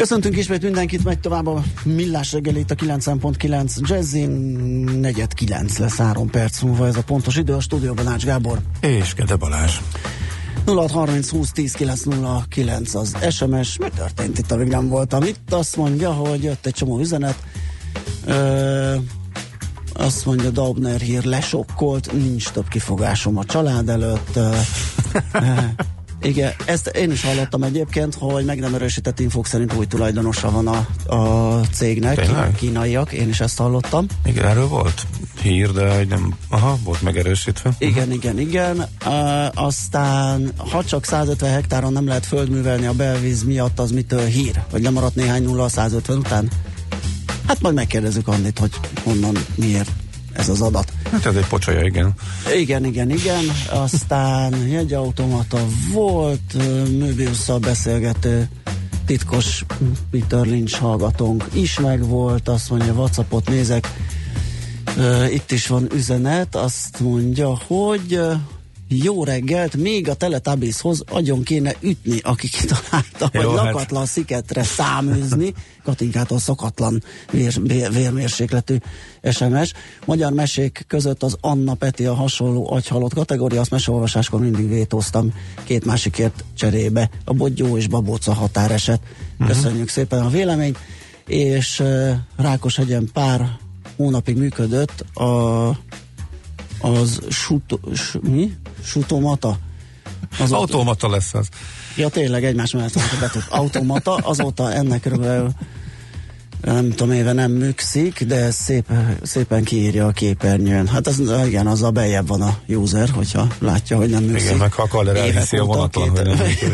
Köszöntünk ismét mindenkit, megy tovább a Millás reggelét a 90.9 Jazzin, negyed 9 lesz 3 perc múlva ez a pontos idő, a stúdióban Ács Gábor. És Kede Balázs. 0630 20 10 909 az SMS, mi történt itt, amíg nem voltam itt, azt mondja, hogy jött egy csomó üzenet, Ö, azt mondja, Dabner hír lesokkolt, nincs több kifogásom a család előtt. Ö, igen, ezt én is hallottam egyébként, hogy meg nem erősített infók szerint új tulajdonosa van a, a cégnek, Tényleg? kínaiak, én is ezt hallottam. Igen, erről volt hír, de hogy nem, aha, volt megerősítve. Igen, igen, igen. Uh, aztán, ha csak 150 hektáron nem lehet földművelni a belvíz miatt, az mitől hír? Vagy lemaradt néhány nulla a 150 után? Hát majd megkérdezzük Andit, hogy honnan, miért ez az adat. Hát ez egy pocsolya, igen. Igen, igen, igen. Aztán jegyautomata volt, Möbiusszal beszélgető titkos Peter Lynch hallgatónk is meg volt, azt mondja, Whatsappot nézek, itt is van üzenet, azt mondja, hogy jó reggelt, még a Teletubbieshoz agyon kéne ütni, aki kitalálta, hogy Jó, hát. lakatlan sziketre száműzni, Katinkától szokatlan vér, vér, vérmérsékletű SMS. Magyar mesék között az Anna Peti a hasonló agyhalott kategória, azt meseolvasáskor mindig vétóztam két másikért cserébe. A Bogyó és Babóca határeset. Köszönjük szépen a véleményt, és uh, Rákoshegyen pár hónapig működött a, az suto, s, mi? Sutomata? Az Automata lesz az. Ja, tényleg egymás mellett a betűk. Automata, azóta ennek körülbelül nem tudom, éve nem műkszik, de szép, szépen kiírja a képernyőn. Hát az, igen, az a bejebb van a user, hogyha látja, hogy nem műkszik. Igen, meg ha akar, Évek elhiszi a vonaton, két- működik.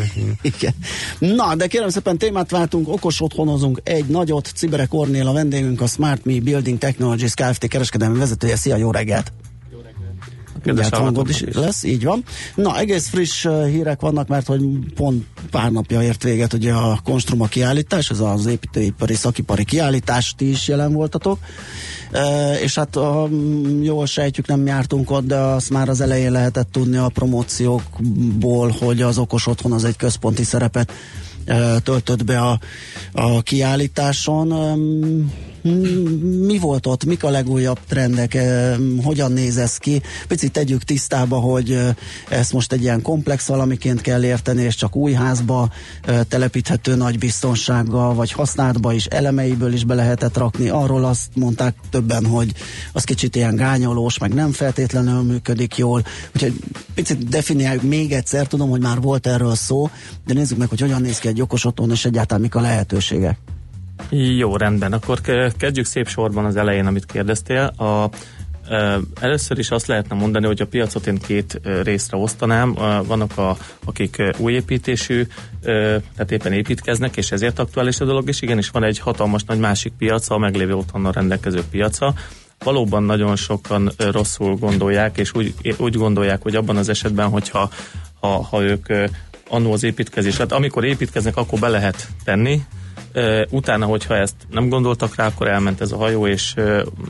Igen. Na, de kérem szépen témát váltunk, okos otthonozunk egy nagyot. Cibere Kornél a vendégünk, a Smart Me Building Technologies Kft. kereskedelmi vezetője. Szia, jó reggelt! Mindjárt hangod is lesz, így van. Na, egész friss hírek vannak, mert hogy pont pár napja ért véget ugye a Konstruma kiállítás, ez az építőipari szakipari kiállítás, ti is jelen voltatok. Uh, és hát um, jól sejtjük, nem jártunk ott, de azt már az elején lehetett tudni a promóciókból, hogy az okos otthon az egy központi szerepet töltött be a, a kiállításon. Mi volt ott, mik a legújabb trendek, hogyan néz ez ki? Picit tegyük tisztába, hogy ezt most egy ilyen komplex valamiként kell érteni, és csak új házba telepíthető nagy biztonsággal, vagy használatba is, elemeiből is be lehetett rakni. Arról azt mondták többen, hogy az kicsit ilyen gányolós, meg nem feltétlenül működik jól. Úgyhogy picit definiáljuk még egyszer, tudom, hogy már volt erről szó, de nézzük meg, hogy hogyan néz ki egy okos otthon, és egyáltalán mik a lehetőségek. Jó, rendben. Akkor ke- kezdjük szép sorban az elején, amit kérdeztél. A, először is azt lehetne mondani, hogy a piacot én két részre osztanám. Vannak, a, akik új építésű, tehát éppen építkeznek, és ezért aktuális a dolog, és igenis van egy hatalmas nagy másik piaca, a meglévő otthonnal rendelkező piaca. Valóban nagyon sokan rosszul gondolják, és úgy, úgy gondolják, hogy abban az esetben, hogyha ha, ha ők annó az építkezés, hát amikor építkeznek, akkor be lehet tenni, utána, hogyha ezt nem gondoltak rá, akkor elment ez a hajó, és,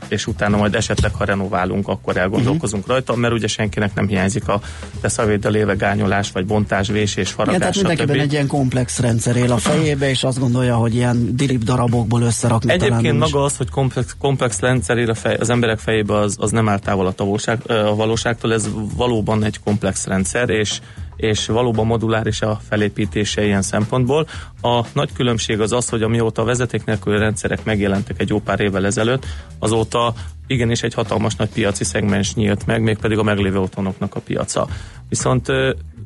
és utána majd esetleg, ha renoválunk, akkor elgondolkozunk uh-huh. rajta, mert ugye senkinek nem hiányzik a teszavéddel éve gányolás, vagy bontás, vésés, Igen, tehát faragás, mindenkiben egy ilyen komplex rendszer él a fejébe, és azt gondolja, hogy ilyen dirib darabokból összerakni Egyébként maga az, hogy komplex, komplex rendszer ér a fej, az emberek fejébe, az, az nem áll távol a, tavolság, a valóságtól, ez valóban egy komplex rendszer, és és valóban moduláris a felépítése ilyen szempontból. A nagy különbség az az, hogy amióta a vezeték nélküli rendszerek megjelentek egy jó pár évvel ezelőtt, azóta igenis egy hatalmas nagy piaci szegmens nyílt meg, mégpedig a meglévő otthonoknak a piaca. Viszont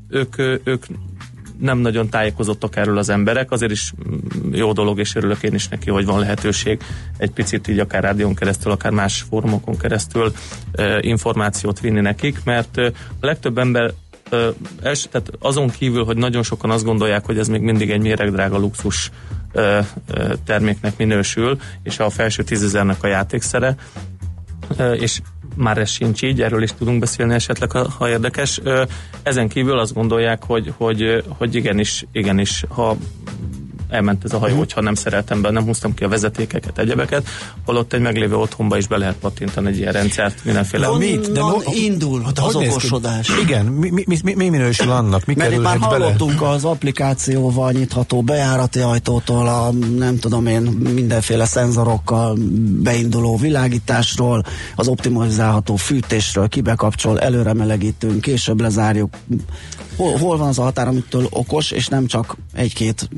ők, ők nem nagyon tájékozottak erről az emberek, azért is mm, jó dolog, és örülök én is neki, hogy van lehetőség egy picit így akár rádión keresztül, akár más fórumokon keresztül e, információt vinni nekik, mert a legtöbb ember e, els, tehát azon kívül, hogy nagyon sokan azt gondolják, hogy ez még mindig egy méregdrága luxus e, e, terméknek minősül, és a felső tízezernek a játékszere, e, és már ez sincs így, erről is tudunk beszélni esetleg, ha, ha érdekes. Ezen kívül azt gondolják, hogy, hogy, hogy igenis, igenis, ha elment ez a hajó, hogyha nem szereltem be, nem húztam ki a vezetékeket, egyebeket, holott egy meglévő otthonba is be lehet pattintani egy ilyen rendszert, mindenféle. Honnan mit? De no, indul hát az okosodás? Igen, mi, mi, mi, mi minősül annak? Mi Mert már hallottunk bele? az applikációval nyitható bejárati ajtótól, a nem tudom én, mindenféle szenzorokkal beinduló világításról, az optimalizálható fűtésről, kibekapcsol, előre melegítünk, később lezárjuk. Hol, hol van az a határ, amitől okos, és nem csak egy-két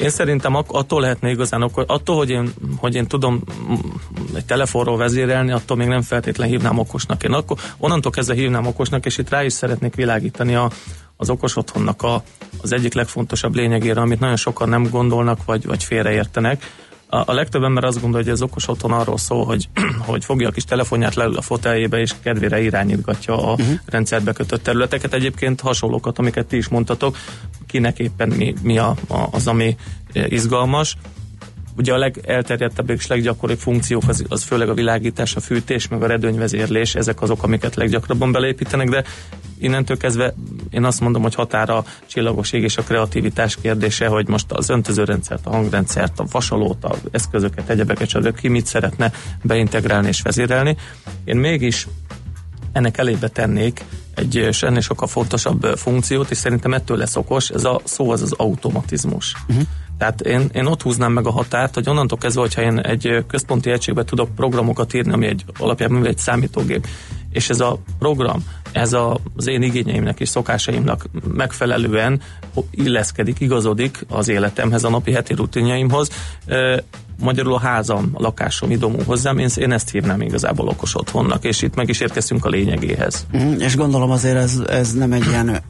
én szerintem attól lehetne igazán okos, attól, hogy én, hogy én tudom egy telefonról vezérelni, attól még nem feltétlenül hívnám okosnak. Én akkor onnantól kezdve hívnám okosnak, és itt rá is szeretnék világítani a, az okos otthonnak a, az egyik legfontosabb lényegére, amit nagyon sokan nem gondolnak, vagy, vagy félreértenek. A, a legtöbb ember azt gondolja, hogy ez okos otthon arról szól, hogy, hogy fogja a kis telefonját, leül a foteljébe, és kedvére irányítgatja a uh-huh. rendszerbe kötött területeket. Egyébként hasonlókat, amiket ti is mondtatok, kinek éppen mi, mi a, a, az, ami izgalmas. Ugye a legelterjedtebb és leggyakoribb funkciók az, az főleg a világítás, a fűtés, meg a redőnyvezérlés, ezek azok, amiket leggyakrabban belépítenek, de innentől kezdve én azt mondom, hogy határa csillagos ég és a kreativitás kérdése, hogy most az öntözőrendszert, a hangrendszert, a vasalót, az eszközöket, egyebeket, stb. ki mit szeretne beintegrálni és vezérelni. Én mégis ennek elébe tennék egy ennél sokkal fontosabb funkciót, és szerintem ettől lesz okos, ez a szó az az automatizmus. Uh-huh. Tehát én, én ott húznám meg a határt, hogy onnantól kezdve, hogyha én egy központi egységbe tudok programokat írni, ami egy alapjában egy számítógép, és ez a program, ez a, az én igényeimnek és szokásaimnak megfelelően illeszkedik, igazodik az életemhez, a napi heti rutinjaimhoz, magyarul a házam, a lakásom idomul hozzám, én, én ezt hívnám igazából okos otthonnak, és itt meg is érkeztünk a lényegéhez. Mm, és gondolom azért ez, ez nem egy ilyen,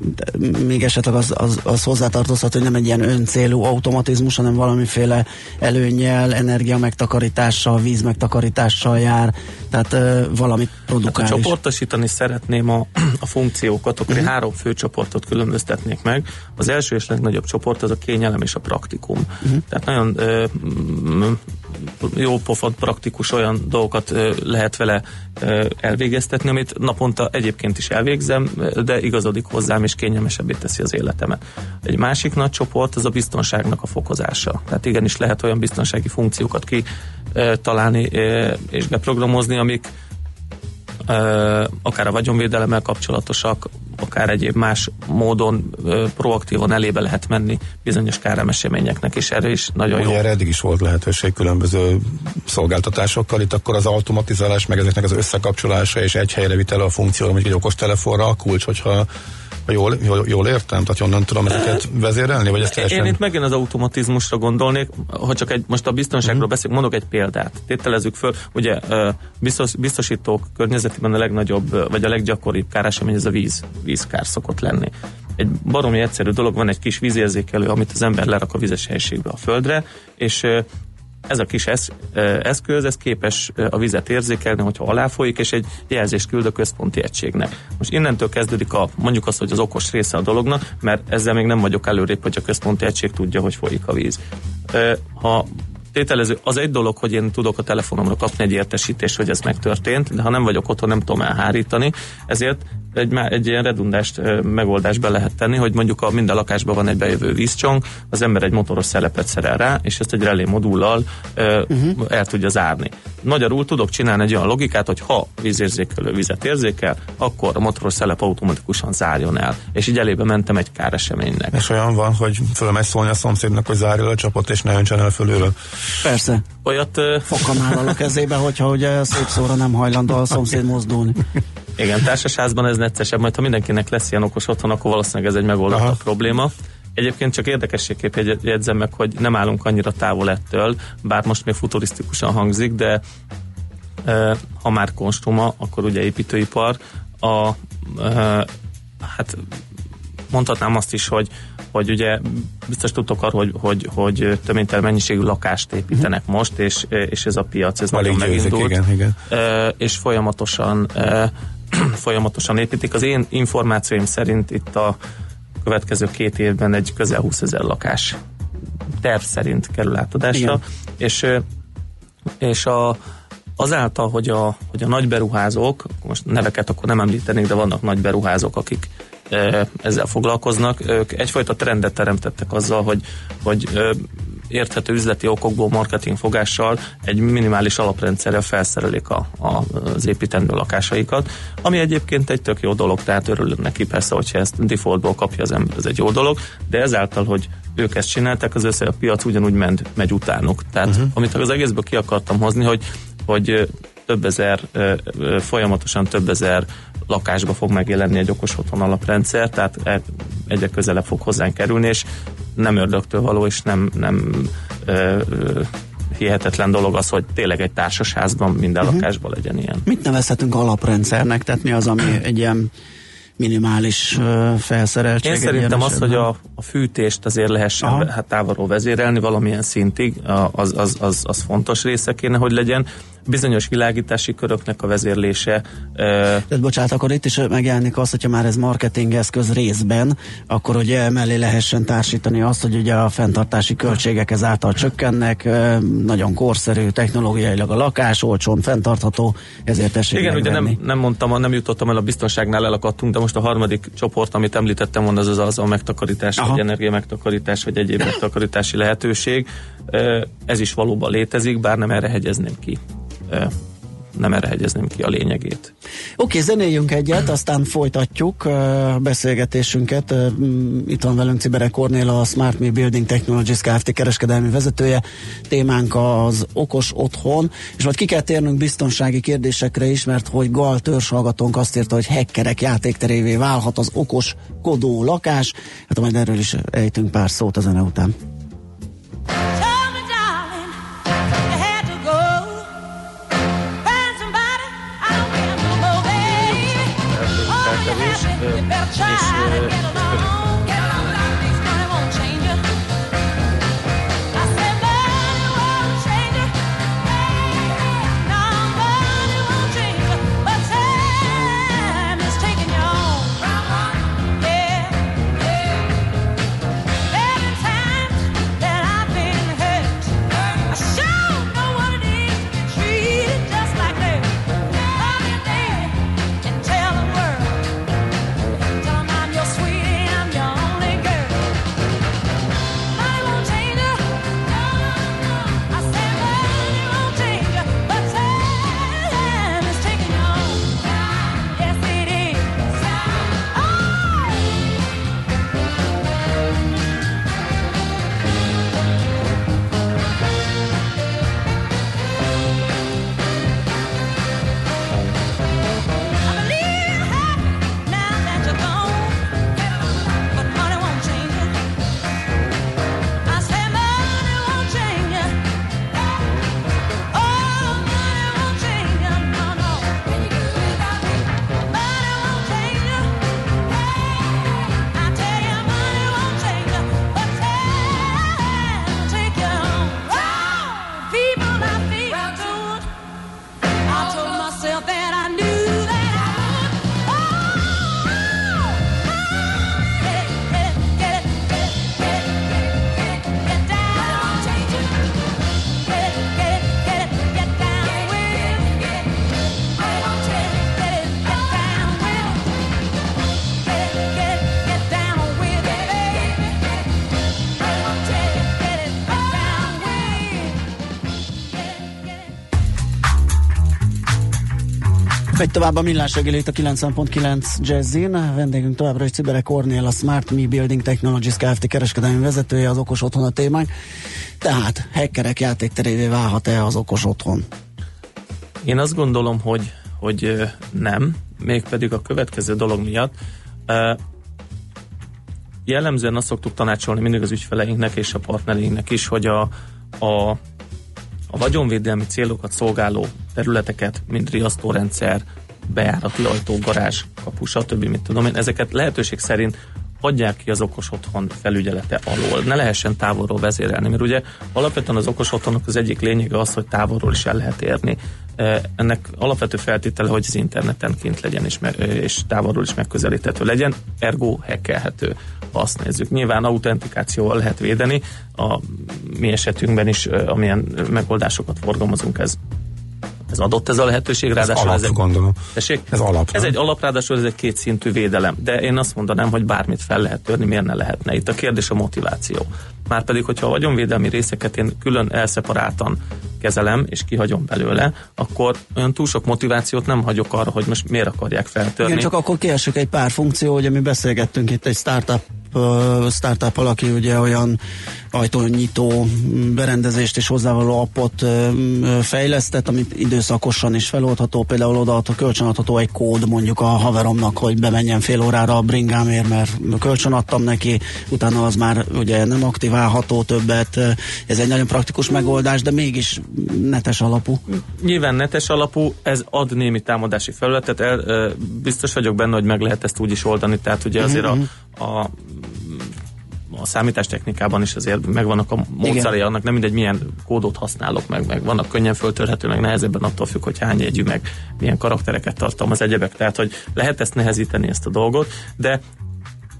még esetleg az, az, az hozzátartozhat, hogy nem egy ilyen öncélú automatizmus, hanem valamiféle előnyel, energia megtakarítással, víz megtakarítással jár, tehát uh, valamit produkál hát, ha csoportosítani szeretném a, a funkciókat, akkor uh-huh. három fő csoportot különböztetnék meg. Az első és legnagyobb csoport az a kényelem és a praktikum. Uh-huh. Tehát nagyon uh, jó pofont praktikus olyan dolgokat lehet vele elvégeztetni, amit naponta egyébként is elvégzem, de igazodik hozzám és kényelmesebbé teszi az életemet. Egy másik nagy csoport az a biztonságnak a fokozása. Tehát igenis lehet olyan biztonsági funkciókat ki találni és beprogramozni, amik akár a vagyonvédelemmel kapcsolatosak, akár egyéb más módon proaktívan elébe lehet menni bizonyos káremeseményeknek, és erre is nagyon Ugye jó. Erre eddig is volt lehetőség különböző szolgáltatásokkal, itt akkor az automatizálás, meg ezeknek az összekapcsolása és egy helyre vitele a funkció, mondjuk egy okos telefonra a kulcs, hogyha Jól, jól, jól értem? Tehát onnan tudom ezeket vezérelni? Vagy ezt teljesen... Én itt megint az automatizmusra gondolnék, ha csak egy, most a biztonságról uh-huh. beszélünk, mondok egy példát. Tételezzük föl, ugye biztos, biztosítók környezetében a legnagyobb, vagy a leggyakoribb káresemény ez a víz, vízkár szokott lenni. Egy baromi egyszerű dolog, van egy kis vízérzékelő, amit az ember lerak a vizes helységbe a földre, és ez a kis esz, eszköz, ez képes a vizet érzékelni, hogyha alá folyik, és egy jelzést küld a központi egységnek. Most innentől kezdődik a, mondjuk azt, hogy az okos része a dolognak, mert ezzel még nem vagyok előrébb, hogy a központi egység tudja, hogy folyik a víz. Ha tételező, az egy dolog, hogy én tudok a telefonomra kapni egy értesítést, hogy ez megtörtént, de ha nem vagyok otthon, nem tudom elhárítani, ezért egy, egy ilyen redundást megoldásba lehet tenni, hogy mondjuk a minden lakásban van egy bejövő vízcsong, az ember egy motoros szelepet szerel rá, és ezt egy relé modullal uh-huh. el tudja zárni. Magyarul tudok csinálni egy olyan logikát, hogy ha vízérzékelő vizet érzékel, akkor a motoros szelep automatikusan zárjon el. És így elébe mentem egy káreseménynek. És olyan van, hogy fölmegy szólni a szomszédnak, hogy zárja le a csapot, és ne öntsen el fölülről. Persze. Olyat... Fokamál a kezébe, hogyha ugye szép szóra nem hajlandó a szomszéd mozdulni. Igen, társasházban ez neccesebb, majd ha mindenkinek lesz ilyen okos otthon, akkor valószínűleg ez egy megoldott probléma. Egyébként csak érdekességképp jegyzem meg, hogy nem állunk annyira távol ettől, bár most még futurisztikusan hangzik, de e, ha már konstruma, akkor ugye építőipar, a, e, hát mondhatnám azt is, hogy hogy ugye biztos tudtok arról, hogy, hogy, hogy töménytelen mennyiségű lakást építenek uh-huh. most, és, és ez a piac, ez Alig nagyon megindult. Igen, igen. És folyamatosan folyamatosan építik. Az én információim szerint itt a következő két évben egy közel 20 ezer lakás terv szerint kerül átadásra, és, és a, azáltal, hogy a, hogy a nagy beruházók, most neveket akkor nem említenék, de vannak nagy beruházók, akik ezzel foglalkoznak, ők egyfajta trendet teremtettek azzal, hogy, hogy érthető üzleti okokból, marketing fogással egy minimális alaprendszerrel felszerelik a, a, az építendő lakásaikat, ami egyébként egy tök jó dolog, tehát örülünk neki persze, hogyha ezt defaultból kapja az ember, ez egy jó dolog, de ezáltal, hogy ők ezt csinálták, az össze a piac ugyanúgy ment, megy utánuk. Tehát uh-huh. amit az egészből ki akartam hozni, hogy, hogy több ezer, folyamatosan több ezer lakásba fog megjelenni egy okos otthon alaprendszer, tehát e, egyre közelebb fog hozzánk kerülni, és nem ördögtől való, és nem, nem ö, ö, hihetetlen dolog az, hogy tényleg egy társasházban minden uh-huh. lakásban legyen ilyen. Mit nevezhetünk alaprendszernek? Tehát mi az, ami egy ilyen minimális uh, felszereltség. Én szerintem az, hogy a, a fűtést azért lehessen hát távolról vezérelni valamilyen szintig, az, az, az, az fontos része kéne, hogy legyen bizonyos világítási köröknek a vezérlése. Tehát bocsánat, akkor itt is megjelenik az, hogyha már ez marketing eszköz részben, akkor ugye mellé lehessen társítani azt, hogy ugye a fenntartási költségek ezáltal csökkennek, nagyon korszerű, technológiailag a lakás, olcsón, fenntartható, ezért esik Igen, ugye nem, nem mondtam, nem jutottam el a biztonságnál, elakadtunk, de most a harmadik csoport, amit említettem, van az az, az a megtakarítás, Aha. vagy energia megtakarítás, vagy egyéb megtakarítási lehetőség. Ez is valóban létezik, bár nem erre hegyezném ki nem erre hegyezném ki a lényegét. Oké, okay, zenéljünk egyet, aztán folytatjuk beszélgetésünket. Itt van velünk Cibere Kornél, a Smart Me Building Technologies Kft. kereskedelmi vezetője. Témánk az okos otthon, és majd ki kell térnünk biztonsági kérdésekre is, mert hogy Gal törzshallgatónk azt írta, hogy hackerek játékterévé válhat az okos kodó lakás. Hát majd erről is ejtünk pár szót a zene után. És Megy tovább a millás reggeli a 90.9 Jazzin. Vendégünk továbbra is Cibere Kornél, a Smart Me Building Technologies Kft. kereskedelmi vezetője, az okos otthon a témánk. Tehát hackerek játékterévé válhat-e az okos otthon? Én azt gondolom, hogy, hogy nem, mégpedig a következő dolog miatt. Jellemzően azt szoktuk tanácsolni mindig az ügyfeleinknek és a partnereinknek is, hogy a, a a vagyonvédelmi célokat szolgáló területeket, mint riasztórendszer, bejárati ajtó, garázs, kapu, stb. mit tudom én, ezeket lehetőség szerint adják ki az okos otthon felügyelete alól. Ne lehessen távolról vezérelni, mert ugye alapvetően az okos otthonok az egyik lényege az, hogy távolról is el lehet érni. Ennek alapvető feltétele, hogy az interneten kint legyen és, me- és távolról is megközelíthető legyen, ergo hackelhető, ha azt nézzük. Nyilván autentikációval lehet védeni, a mi esetünkben is, amilyen megoldásokat forgalmazunk, ez ez adott ez a lehetőség, ráadásul ez, alap, ez egy, gondolom. Tessék? Ez alap. Ez egy alap, ráadásul ez egy kétszintű védelem, de én azt mondanám, hogy bármit fel lehet törni, miért ne lehetne. Itt a kérdés a motiváció. Márpedig, hogyha a vagyonvédelmi részeket én külön elszeparáltan kezelem, és kihagyom belőle, akkor olyan túl sok motivációt nem hagyok arra, hogy most miért akarják feltörni. Igen, csak akkor kiesik egy pár funkció, hogy mi beszélgettünk itt egy startup startup aki ugye olyan ajtónyitó berendezést és hozzávaló appot fejlesztett, amit időszakosan is feloldható, például oda kölcsönadható egy kód mondjuk a haveromnak, hogy bemenjen fél órára a bringámért, mert kölcsön adtam neki, utána az már ugye nem aktiválható többet. Ez egy nagyon praktikus megoldás, de mégis netes alapú. Nyilván netes alapú, ez ad némi támadási felületet, el, biztos vagyok benne, hogy meg lehet ezt úgy is oldani, tehát ugye azért a, a a számítástechnikában is azért megvannak a módszerei annak, nem mindegy milyen kódot használok meg, meg vannak könnyen föltörhető, meg nehezebben attól függ, hogy hány jegyű, meg milyen karaktereket tartalmaz egyebek, tehát hogy lehet ezt nehezíteni ezt a dolgot, de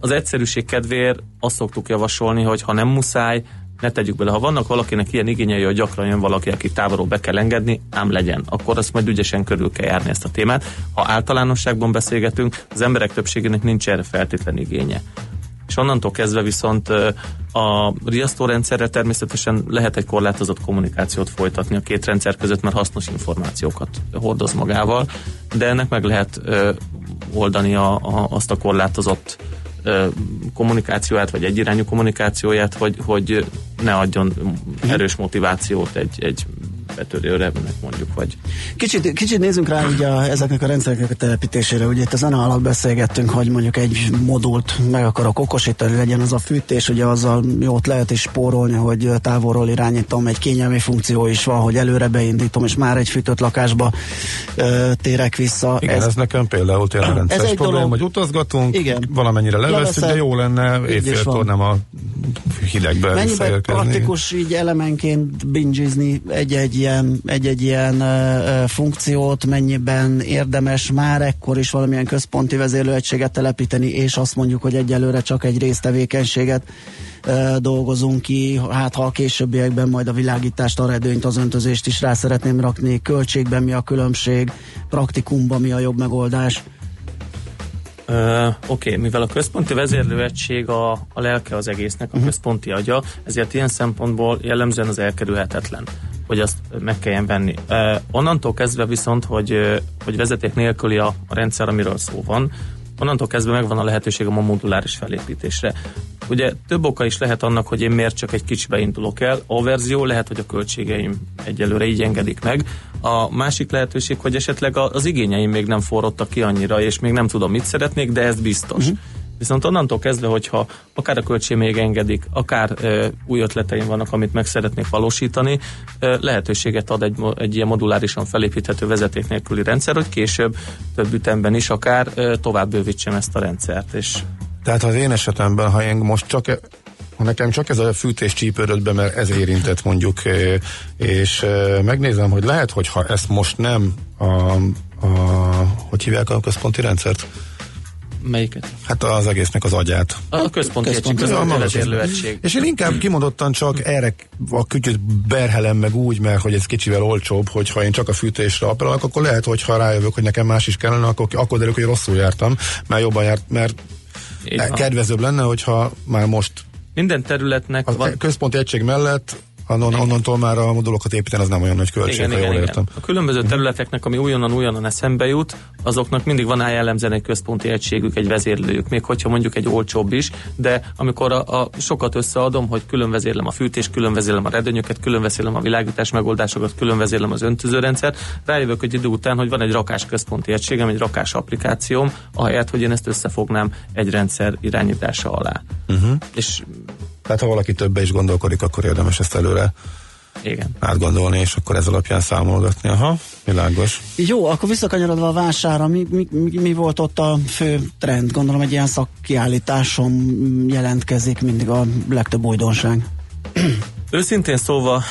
az egyszerűség kedvéért azt szoktuk javasolni, hogy ha nem muszáj, ne tegyük bele. Ha vannak valakinek ilyen igényei, hogy gyakran jön valaki, aki távolról be kell engedni, ám legyen. Akkor azt majd ügyesen körül kell járni ezt a témát. Ha általánosságban beszélgetünk, az emberek többségének nincs erre feltétlen igénye és onnantól kezdve viszont a riasztórendszerrel természetesen lehet egy korlátozott kommunikációt folytatni a két rendszer között, mert hasznos információkat hordoz magával, de ennek meg lehet oldani a, a, azt a korlátozott kommunikációját, vagy egyirányú kommunikációját, hogy, hogy ne adjon erős motivációt egy, egy betörőre, mondjuk, vagy... Kicsit, kicsit nézzünk rá ugye a, ezeknek a rendszereknek a telepítésére. Ugye itt a zene alatt beszélgettünk, hogy mondjuk egy modult meg akarok okosítani, legyen az a fűtés, ugye azzal jót lehet is spórolni, hogy távolról irányítom, egy kényelmi funkció is van, hogy előre beindítom, és már egy fűtött lakásba ö, térek vissza. Igen, ez, ez nekem például tényleg rendszeres ez egy probléma, dolog, hogy utazgatunk, igen. valamennyire leveszünk, de jó lenne éjfélkor nem a hidegbe Mennyiben praktikus így elemenként bingizni egy-egy ilyen, egy-egy ilyen uh, funkciót, mennyiben érdemes már ekkor is valamilyen központi vezérlőegységet telepíteni, és azt mondjuk, hogy egyelőre csak egy résztevékenységet uh, dolgozunk ki, hát ha a későbbiekben majd a világítást, a redőnyt, az öntözést is rá szeretném rakni, költségben mi a különbség, praktikumban mi a jobb megoldás. Uh, Oké, okay, mivel a központi vezérlőegység a, a lelke az egésznek, a uh-huh. központi agya, ezért ilyen szempontból jellemzően az elkerülhetetlen hogy azt meg kelljen venni. Onnantól kezdve viszont, hogy, hogy vezeték nélküli a, a rendszer, amiről szó van, onnantól kezdve megvan a lehetőség a moduláris felépítésre. Ugye több oka is lehet annak, hogy én miért csak egy kicsibe indulok el. A verzió lehet, hogy a költségeim egyelőre így engedik meg. A másik lehetőség, hogy esetleg az igényeim még nem forrodtak ki annyira, és még nem tudom, mit szeretnék, de ez biztos. Uh-huh. Viszont onnantól kezdve, hogyha akár a költség még engedik, akár ö, új ötleteim vannak, amit meg szeretnék valósítani, ö, lehetőséget ad egy, egy ilyen modulárisan felépíthető vezeték nélküli rendszer, hogy később több ütemben is akár ö, tovább bővítsem ezt a rendszert. És Tehát az én esetemben, ha én most csak e- ha nekem csak ez a fűtés csípődött be, mert ez érintett mondjuk, és megnézem, hogy lehet, hogy ha ezt most nem a, a hogy hívják a központi rendszert? Melyiket? Hát az egésznek az agyát. A központi, központi egység, egység. És én inkább kimondottan csak erre a kütyöt berhelem meg úgy, mert hogy ez kicsivel olcsóbb, hogyha én csak a fűtésre appellálok, akkor lehet, hogy ha rájövök, hogy nekem más is kellene, akkor, akkor derül, hogy rosszul jártam, mert jobban járt, mert kedvezőbb lenne, hogyha már most minden területnek a van... központi egység mellett Onnan, onnantól már a modulokat építeni az nem olyan nagy költség, igen, ha jól igen, értem. Igen. A különböző területeknek, ami újonnan újonnan eszembe jut, azoknak mindig van jellemzően egy központi egységük, egy vezérlőjük, még hogyha mondjuk egy olcsóbb is, de amikor a, a sokat összeadom, hogy külön vezérlem a fűtés, külön vezérlem a redőnyöket, külön vezérlem a világítás megoldásokat, külön vezérlem az öntözőrendszert, rájövök egy idő után, hogy van egy rakás központi egységem, egy rakás applikációm, ahelyett, hogy én ezt összefognám egy rendszer irányítása alá. Uh-huh. És tehát ha valaki többe is gondolkodik, akkor érdemes ezt előre igen. átgondolni, és akkor ez alapján számolgatni. Aha, világos. Jó, akkor visszakanyarodva a vására, mi, mi, mi, mi volt ott a fő trend? Gondolom egy ilyen szakkiállításon jelentkezik mindig a legtöbb újdonság. Őszintén szóval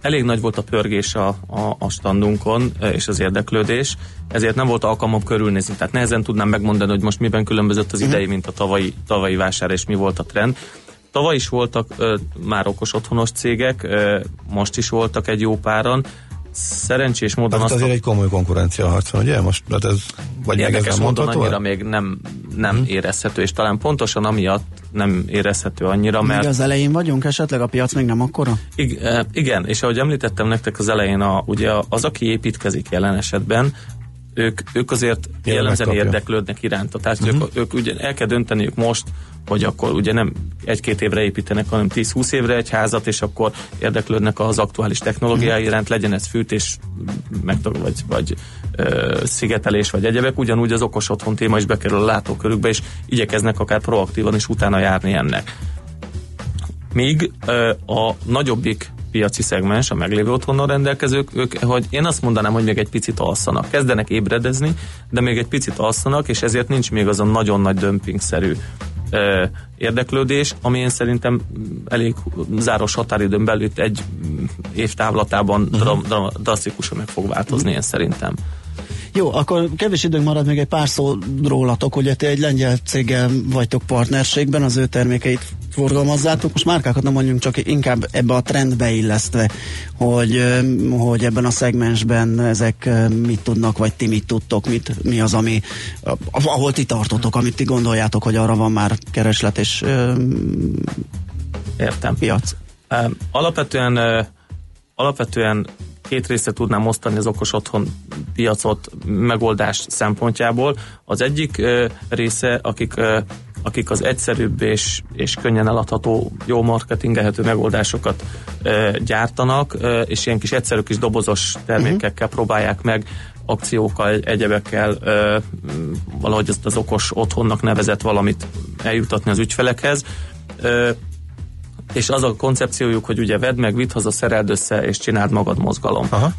elég nagy volt a pörgés a, a, a standunkon és az érdeklődés, ezért nem volt alkalmam körülnézni. Tehát nehezen tudnám megmondani, hogy most miben különbözött az mhm. idei, mint a tavalyi, tavalyi vásár, és mi volt a trend. Tavaly is voltak ö, már okos otthonos cégek, ö, most is voltak egy jó páran. Szerencsés módon azt azért egy komoly konkurencia harc van, ugye? Most, hát ez, vagy meg ez Érdekes nem módon mondható? annyira még nem, nem hmm. érezhető, és talán pontosan amiatt nem érezhető annyira, Még mert... az elején vagyunk esetleg, a piac még nem akkora? Ig- eh, igen, és ahogy említettem nektek az elején, a, ugye az, aki építkezik jelen esetben, ők, ők azért Igen, jellemzően megkapja. érdeklődnek iránta. Tehát Mhm. uh-huh. ők, ők ugye el kell dönteniük most, hogy akkor ugye nem egy-két évre építenek, hanem 10-20 évre egy házat, és akkor érdeklődnek az aktuális technológiái Mhm. iránt, legyen ez fűtés, meg, vagy, vagy ö, szigetelés, vagy egyebek. Ugyanúgy az okos otthon téma is bekerül a látókörükbe, és igyekeznek akár proaktívan is utána járni ennek. Míg ö, a nagyobbik piaci szegmens, a meglévő otthonnal rendelkezők, ők, hogy én azt mondanám, hogy még egy picit alszanak. Kezdenek ébredezni, de még egy picit alszanak, és ezért nincs még az a nagyon nagy dömpingszerű érdeklődés, ami én szerintem elég záros határidőn belül egy mm, év távlatában uh-huh. dra, dra, drasztikusan meg fog változni, én szerintem. Jó, akkor kevés időnk marad még egy pár szó rólatok, ugye ti egy lengyel céggel vagytok partnerségben, az ő termékeit forgalmazzátok, most márkákat nem mondjunk, csak inkább ebbe a trendbe illesztve, hogy, hogy ebben a szegmensben ezek mit tudnak, vagy ti mit tudtok, mit, mi az, ami, ahol ti tartotok, amit ti gondoljátok, hogy arra van már kereslet és Értem. piac. Alapvetően, alapvetően két részre tudnám osztani az okos otthon piacot megoldás szempontjából. Az egyik része, akik akik az egyszerűbb és, és könnyen eladható, jó marketingelhető megoldásokat ö, gyártanak, ö, és ilyen kis egyszerű kis dobozos termékekkel próbálják meg akciókkal, egyebekkel ö, valahogy ezt az okos otthonnak nevezett valamit eljutatni az ügyfelekhez. Ö, és az a koncepciójuk, hogy ugye vedd meg, vidd haza, szereld össze, és csináld magad mozgalom. Aha.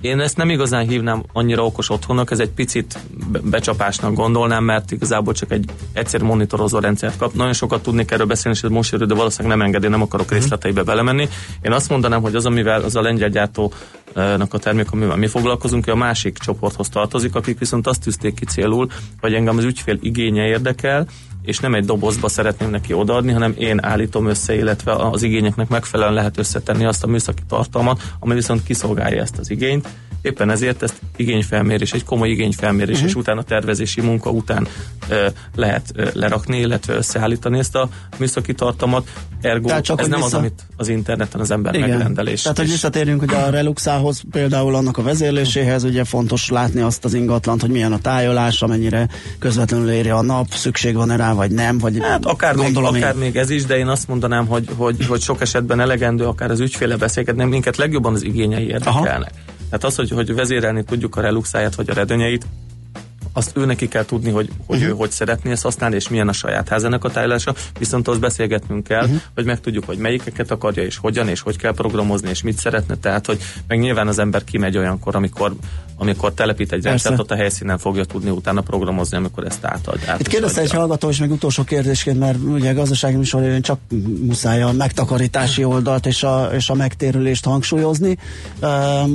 Én ezt nem igazán hívnám annyira okos otthonnak, ez egy picit be- becsapásnak gondolnám, mert igazából csak egy egyszerű monitorozó rendszert kap. Nagyon sokat tudnék erről beszélni, és ez most jövő, de valószínűleg nem engedi, nem akarok részleteibe belemenni. Én azt mondanám, hogy az, amivel az a lengyel gyártónak a termék, amivel mi foglalkozunk, a másik csoporthoz tartozik, akik viszont azt tűzték ki célul, hogy engem az ügyfél igénye érdekel, és nem egy dobozba szeretném neki odaadni, hanem én állítom össze, illetve az igényeknek megfelelően lehet összetenni azt a műszaki tartalmat, ami viszont kiszolgálja ezt az igényt. Éppen ezért ezt igényfelmérés, egy komoly igényfelmérés, uh-huh. és utána tervezési munka után ö, lehet ö, lerakni, illetve összeállítani ezt a műszaki tartalmat. Ergo Tehát csak, ez nem vissza- az, amit az interneten az ember megrendelés. Tehát, hogy visszatérjünk, hogy a Reluxához például annak a vezérléséhez ugye fontos látni azt az ingatlant, hogy milyen a tájolás, amennyire közvetlenül éri a nap, szükség van-e rá, vagy nem, vagy Hát akár, még, gondolom én. akár még ez is, de én azt mondanám, hogy, hogy, hogy sok esetben elegendő akár az ügyféle beszélgetni, minket legjobban az igényei érdekelnek. Tehát az, hogy, hogy vezérelni tudjuk a reluxáját vagy a redönyeit, azt ő neki kell tudni, hogy, hogy uh-huh. ő hogy szeretné ezt használni, és milyen a saját házának a tájlása, viszont ahhoz beszélgetnünk kell, uh-huh. hogy megtudjuk, hogy melyikeket akarja, és hogyan, és hogy kell programozni, és mit szeretne, tehát, hogy meg nyilván az ember kimegy olyankor, amikor, amikor telepít egy rendszert, ott a helyszínen fogja tudni utána programozni, amikor ezt átad. át Itt kérdezte egy hallgató, és még utolsó kérdésként, mert ugye gazdasági műsorban csak muszáj a megtakarítási oldalt és a, és a megtérülést hangsúlyozni.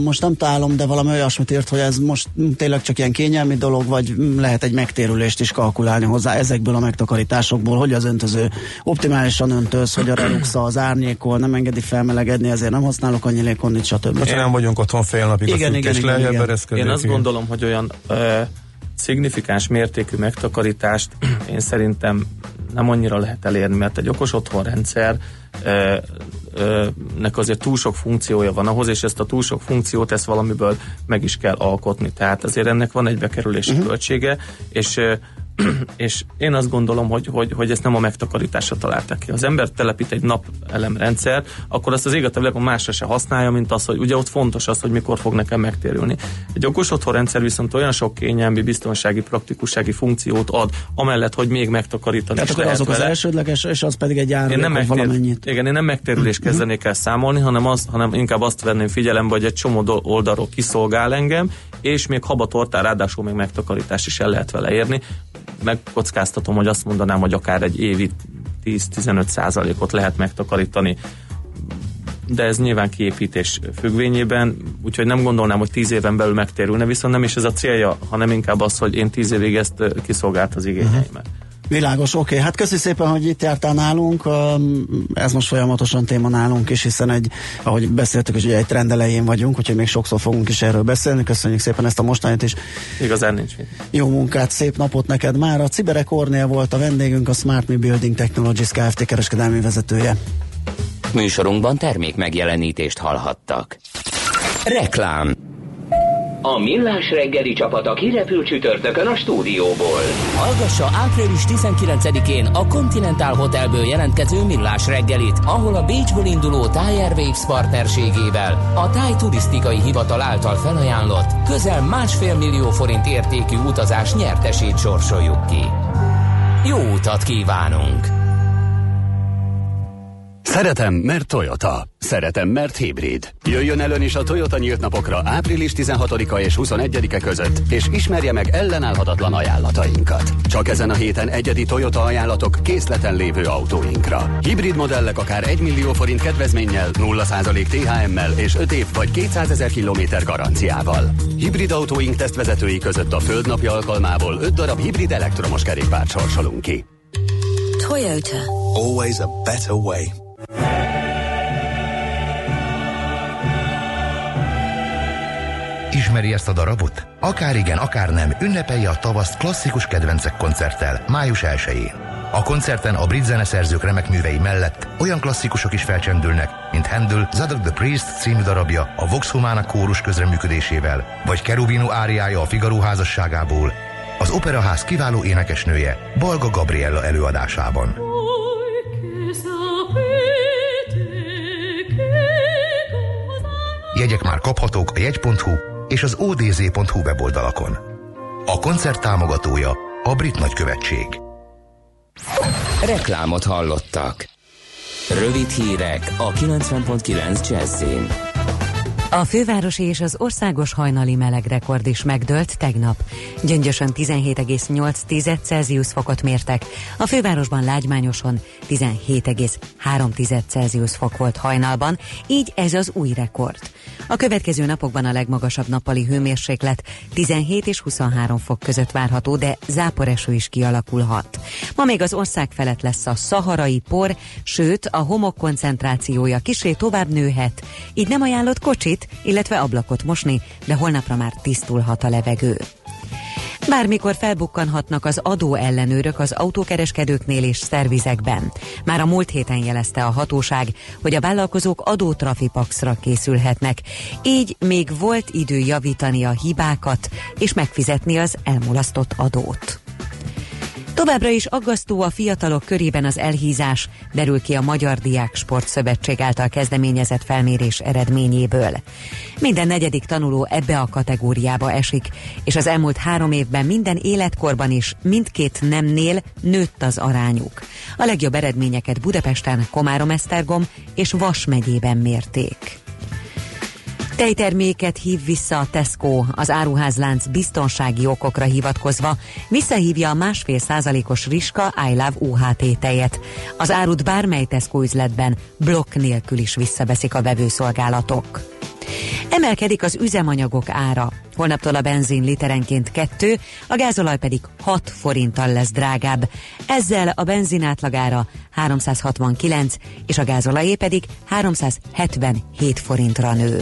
Most nem találom, de valami olyasmit írt, hogy ez most tényleg csak ilyen kényelmi dolog, vagy lehet egy megtérülést is kalkulálni hozzá ezekből a megtakarításokból, hogy az öntöző optimálisan öntöz, hogy a reluxa az árnyékol, nem engedi felmelegedni, ezért nem használok annyi légkondit, stb. Ha nem vagyunk otthon fél napig Igen, a igen, igen, igen. Én azt gondolom, hogy olyan ö, szignifikáns mértékű megtakarítást én szerintem nem annyira lehet elérni, mert egy okos otthonrendszer nek azért túl sok funkciója van ahhoz, és ezt a túl sok funkciót ezt valamiből meg is kell alkotni. Tehát azért ennek van egy bekerülési uh-huh. költsége, és és én azt gondolom, hogy, hogy, hogy ezt nem a megtakarításra találták ki. Ha az ember telepít egy napelemrendszer, akkor azt az ég a világon másra se használja, mint az, hogy ugye ott fontos az, hogy mikor fog nekem megtérülni. Egy okos otthonrendszer viszont olyan sok kényelmi, biztonsági, praktikussági funkciót ad, amellett, hogy még megtakarítani Tehát akkor azok az vele. elsődleges, és az pedig egy Én árnyék, nem, megtér, valamennyit. igen, én nem megtérülést kezdenék el számolni, hanem, az, hanem inkább azt venném figyelembe, hogy egy csomó oldalról kiszolgál engem, és még habatortán ráadásul még megtakarítást is el lehet vele érni. Megkockáztatom, hogy azt mondanám, hogy akár egy évi 10-15 százalékot lehet megtakarítani de ez nyilván kiépítés függvényében, úgyhogy nem gondolnám, hogy tíz éven belül megtérülne, viszont nem is ez a célja, hanem inkább az, hogy én tíz évig ezt kiszolgált az igényeimet. Világos, oké. Okay. Hát köszi szépen, hogy itt jártál nálunk. Ez most folyamatosan téma nálunk is, hiszen egy, ahogy beszéltük, hogy egy trend elején vagyunk, úgyhogy még sokszor fogunk is erről beszélni. Köszönjük szépen ezt a mostanit is. Igazán nincs mit. Jó munkát, szép napot neked már. A Cibere Kornél volt a vendégünk, a Smart Me Building Technologies Kft. kereskedelmi vezetője. Műsorunkban termék megjelenítést hallhattak. Reklám a Millás reggeli csapat a kirepült csütörtökön a stúdióból. Hallgassa április 19-én a Continental Hotelből jelentkező Millás reggelit, ahol a Bécsből induló Thai Airways partnerségével a Thai turisztikai hivatal által felajánlott közel másfél millió forint értékű utazás nyertesét sorsoljuk ki. Jó utat kívánunk! Szeretem, mert Toyota. Szeretem, mert hibrid. Jöjjön el ön is a Toyota nyílt napokra április 16-a és 21-e között, és ismerje meg ellenállhatatlan ajánlatainkat. Csak ezen a héten egyedi Toyota ajánlatok készleten lévő autóinkra. Hibrid modellek akár 1 millió forint kedvezménnyel, 0% THM-mel és 5 év vagy 200 ezer kilométer garanciával. Hibrid autóink tesztvezetői között a Földnapja alkalmából 5 darab hibrid elektromos kerékpárt sorsolunk ki. Toyota. Always a better way. Ismeri ezt a darabot? Akár igen, akár nem, ünnepelje a tavaszt klasszikus kedvencek koncerttel, május 1-én. A koncerten a brit zeneszerzők remek művei mellett olyan klasszikusok is felcsendülnek, mint Handel Zadok the Priest című darabja a Vox Humana kórus közreműködésével, vagy Kerubino áriája a Figaro házasságából, az Operaház kiváló énekesnője Balga Gabriella előadásában. Jegyek már kaphatók a jegy.hu és az odz.hu weboldalakon. A koncert támogatója a Brit Nagykövetség. Reklámot hallottak. Rövid hírek a 90.9 Jazzin. A fővárosi és az országos hajnali melegrekord is megdőlt tegnap. Gyöngyösön 17,8 Celsius fokot mértek, a fővárosban lágymányoson 17,3 Celsius fok volt hajnalban, így ez az új rekord. A következő napokban a legmagasabb nappali hőmérséklet 17 és 23 fok között várható, de záporeső is kialakulhat. Ma még az ország felett lesz a szaharai por, sőt a homok koncentrációja kisé tovább nőhet, így nem ajánlott kocsit, illetve ablakot mosni, de holnapra már tisztulhat a levegő. Bármikor felbukkanhatnak az adó ellenőrök az autókereskedőknél és szervizekben. Már a múlt héten jelezte a hatóság, hogy a vállalkozók adótrafipaxra készülhetnek, így még volt idő javítani a hibákat és megfizetni az elmulasztott adót. Továbbra is aggasztó a fiatalok körében az elhízás, derül ki a Magyar Diák Sportszövetség által kezdeményezett felmérés eredményéből. Minden negyedik tanuló ebbe a kategóriába esik, és az elmúlt három évben minden életkorban is mindkét nemnél nőtt az arányuk. A legjobb eredményeket Budapesten, Komárom-Esztergom és Vas megyében mérték. Tejterméket hív vissza a Tesco, az áruházlánc biztonsági okokra hivatkozva, visszahívja a másfél százalékos Riska I Love UHT tejet. Az árut bármely Tesco üzletben blokk nélkül is visszabeszik a vevőszolgálatok. Emelkedik az üzemanyagok ára. Holnaptól a benzin literenként 2, a gázolaj pedig 6 forinttal lesz drágább. Ezzel a benzin átlagára 369, és a gázolajé pedig 377 forintra nő.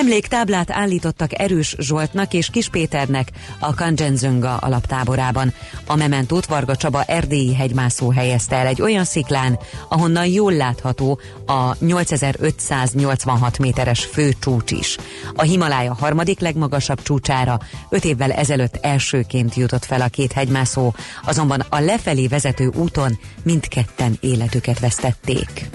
Emléktáblát állítottak Erős Zsoltnak és Kis Péternek a Kanjenzönga alaptáborában. A mementót Varga Csaba erdélyi hegymászó helyezte el egy olyan sziklán, ahonnan jól látható a 8586 méteres fő csúcs is. A Himalája harmadik legmagasabb csúcsára öt évvel ezelőtt elsőként jutott fel a két hegymászó, azonban a lefelé vezető úton mindketten életüket vesztették.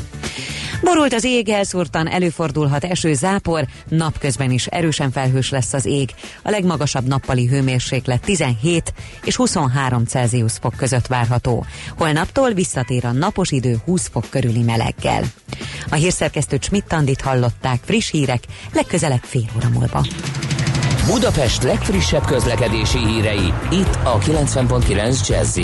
Borult az ég, elszórtan előfordulhat eső, zápor, napközben is erősen felhős lesz az ég. A legmagasabb nappali hőmérséklet 17 és 23 Celsius fok között várható. Holnaptól visszatér a napos idő 20 fok körüli meleggel. A hírszerkesztő Schmidt-Tandit hallották friss hírek, legközelebb fél óra múlva. Budapest legfrissebb közlekedési hírei, itt a 90.9 jazz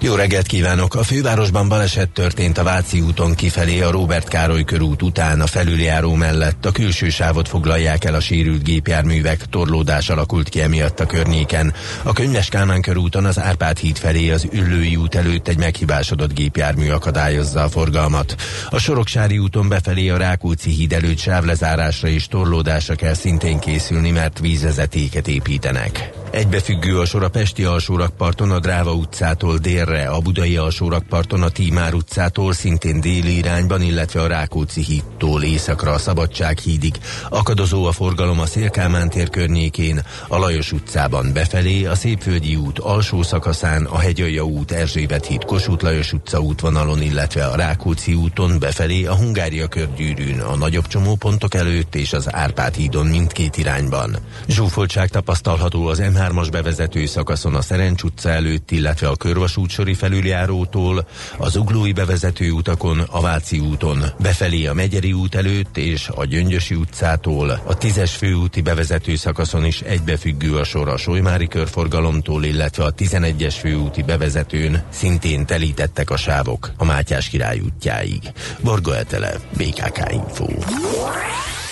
Jó reggelt kívánok! A fővárosban baleset történt a Váci úton kifelé a Robert Károly körút után a felüljáró mellett. A külső sávot foglalják el a sérült gépjárművek, torlódás alakult ki emiatt a környéken. A Könyves Kálmán körúton az Árpád híd felé az Üllői út előtt egy meghibásodott gépjármű akadályozza a forgalmat. A Soroksári úton befelé a Rákóczi híd előtt sávlezárásra és torlódásra kell szintén készülni, mert vízvezetéket építenek. Egybefüggő a sor a Pesti alsórakparton a Dráva utcától délre, a Budai alsórakparton a Tímár utcától szintén déli irányban, illetve a Rákóczi hídtól északra a Szabadság hídig. Akadozó a forgalom a Szélkámán tér környékén, a Lajos utcában befelé, a Szépvölgyi út alsó szakaszán, a Hegyalja út Erzsébet híd Kossuth Lajos utca útvonalon, illetve a Rákóczi úton befelé, a Hungária körgyűrűn, a nagyobb csomópontok előtt és az Árpád hídon mindkét irányban. Zsúfoltság tapasztalható az M3 3-as bevezető szakaszon a Szerencs utca előtt, illetve a Körvasútsori felüljárótól, az Uglói bevezető utakon, a Váci úton, befelé a Megyeri út előtt és a Gyöngyösi utcától, a 10-es főúti bevezető szakaszon is egybefüggő a sor a Solymári körforgalomtól, illetve a 11-es főúti bevezetőn szintén telítettek a sávok a Mátyás király útjáig. Borga Etele, BKK Info.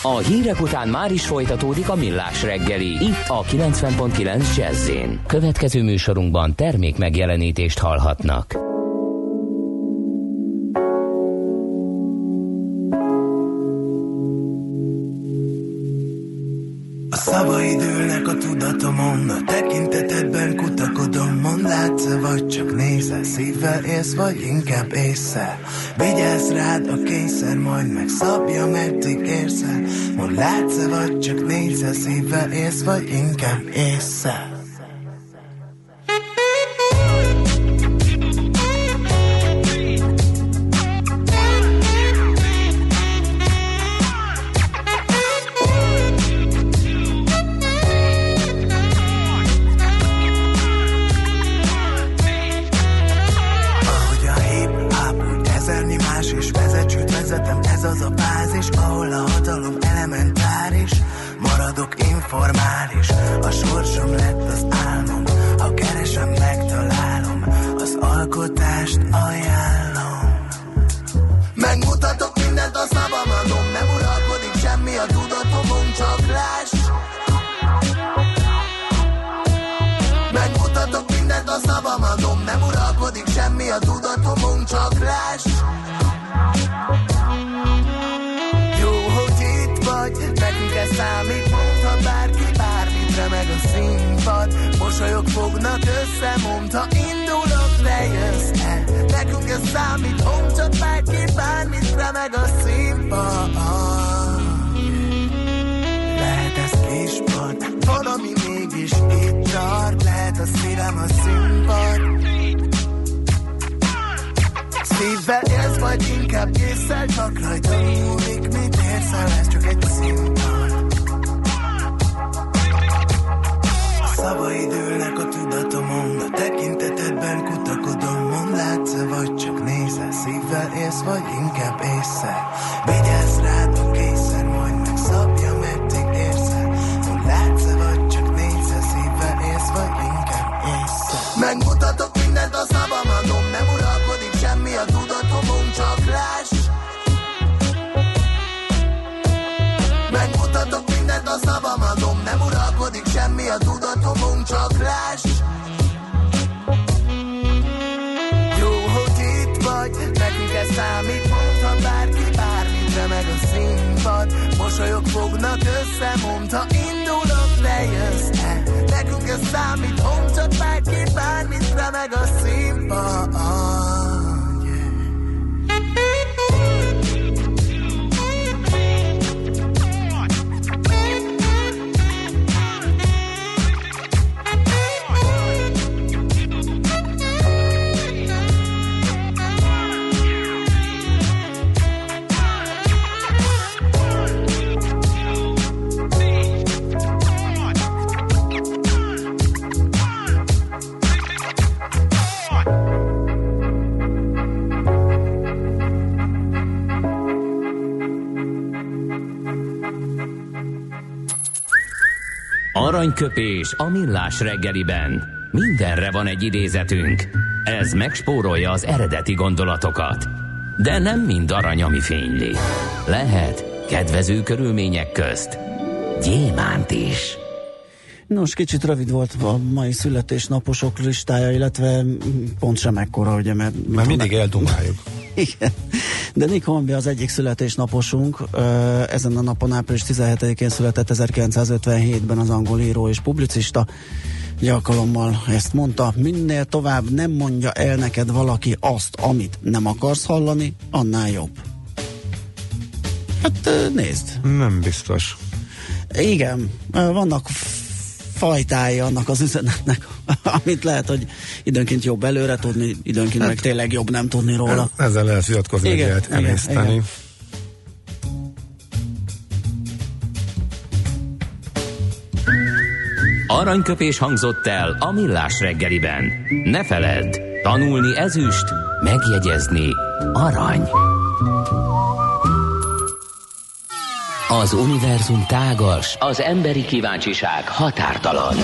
A hírek után már is folytatódik a millás reggeli. Itt a 90.9 jazz Következő műsorunkban termék megjelenítést hallhatnak. A szavaid ülnek a tudatomon, a tekintetedben kutakodom, mond látsz vagy csak nézel, szívvel élsz, vagy inkább észre. Vigyázz rád a kényszer, majd megszabja, meddig érzel, mond látsz vagy csak nézel, szívvel élsz, vagy inkább észre. az a bázis, ahol a hatalom elementáris, maradok informális, a sorsom lett az álmom, ha keresem, megtalálom, az alkotást ajánlom. Megmutatok mindent, a szabamadom, fognak össze, mondta indulok, ne jössz el. Nekünk ez számít, homcsot megkép, bármit remeg a színpad. Lehet ez kispart, valami mégis itt tart, lehet a szívem a színpad. Szívvel élsz, vagy inkább észre, csak rajta múlik, mit érsz el, ez csak egy színpad. Szavaid ülnek a tudatomon, a tekintetedben kutakodom. Mond látsz vagy csak nézel, szívvel élsz, vagy inkább észre. Vigyázz rád, csak láss Jó, hogy itt vagy, nekünk ez számít Mondhat bárki bármit, meg a színpad. Mosolyok fognak össze, mondta indulok, lejössz -e. Nekünk ez számít, mondhat bárki bármit, meg a színpad. Aranyköpés a millás reggeliben. Mindenre van egy idézetünk. Ez megspórolja az eredeti gondolatokat. De nem mind arany, ami fényli. Lehet kedvező körülmények közt gyémánt is. Nos, kicsit rövid volt a mai születésnaposok listája, illetve pont sem ekkora, ugye, mert... Mert mindig eldumáljuk. Igen. De Nick Hornby az egyik születésnaposunk. Ezen a napon április 17-én született 1957-ben az angol író és publicista. Egy alkalommal ezt mondta, minél tovább nem mondja el neked valaki azt, amit nem akarsz hallani, annál jobb. Hát nézd. Nem biztos. Igen, vannak fajtái annak az üzenetnek, amit lehet, hogy időnként jobb előre tudni, időnként hát, meg tényleg jobb nem tudni róla. Ezzel lehet vitatkozni, igen, lehet emészteni. Igen. Aranyköpés hangzott el a millás reggeliben. Ne feledd, tanulni ezüst, megjegyezni arany. Az univerzum tágas, az emberi kíváncsiság határtalan.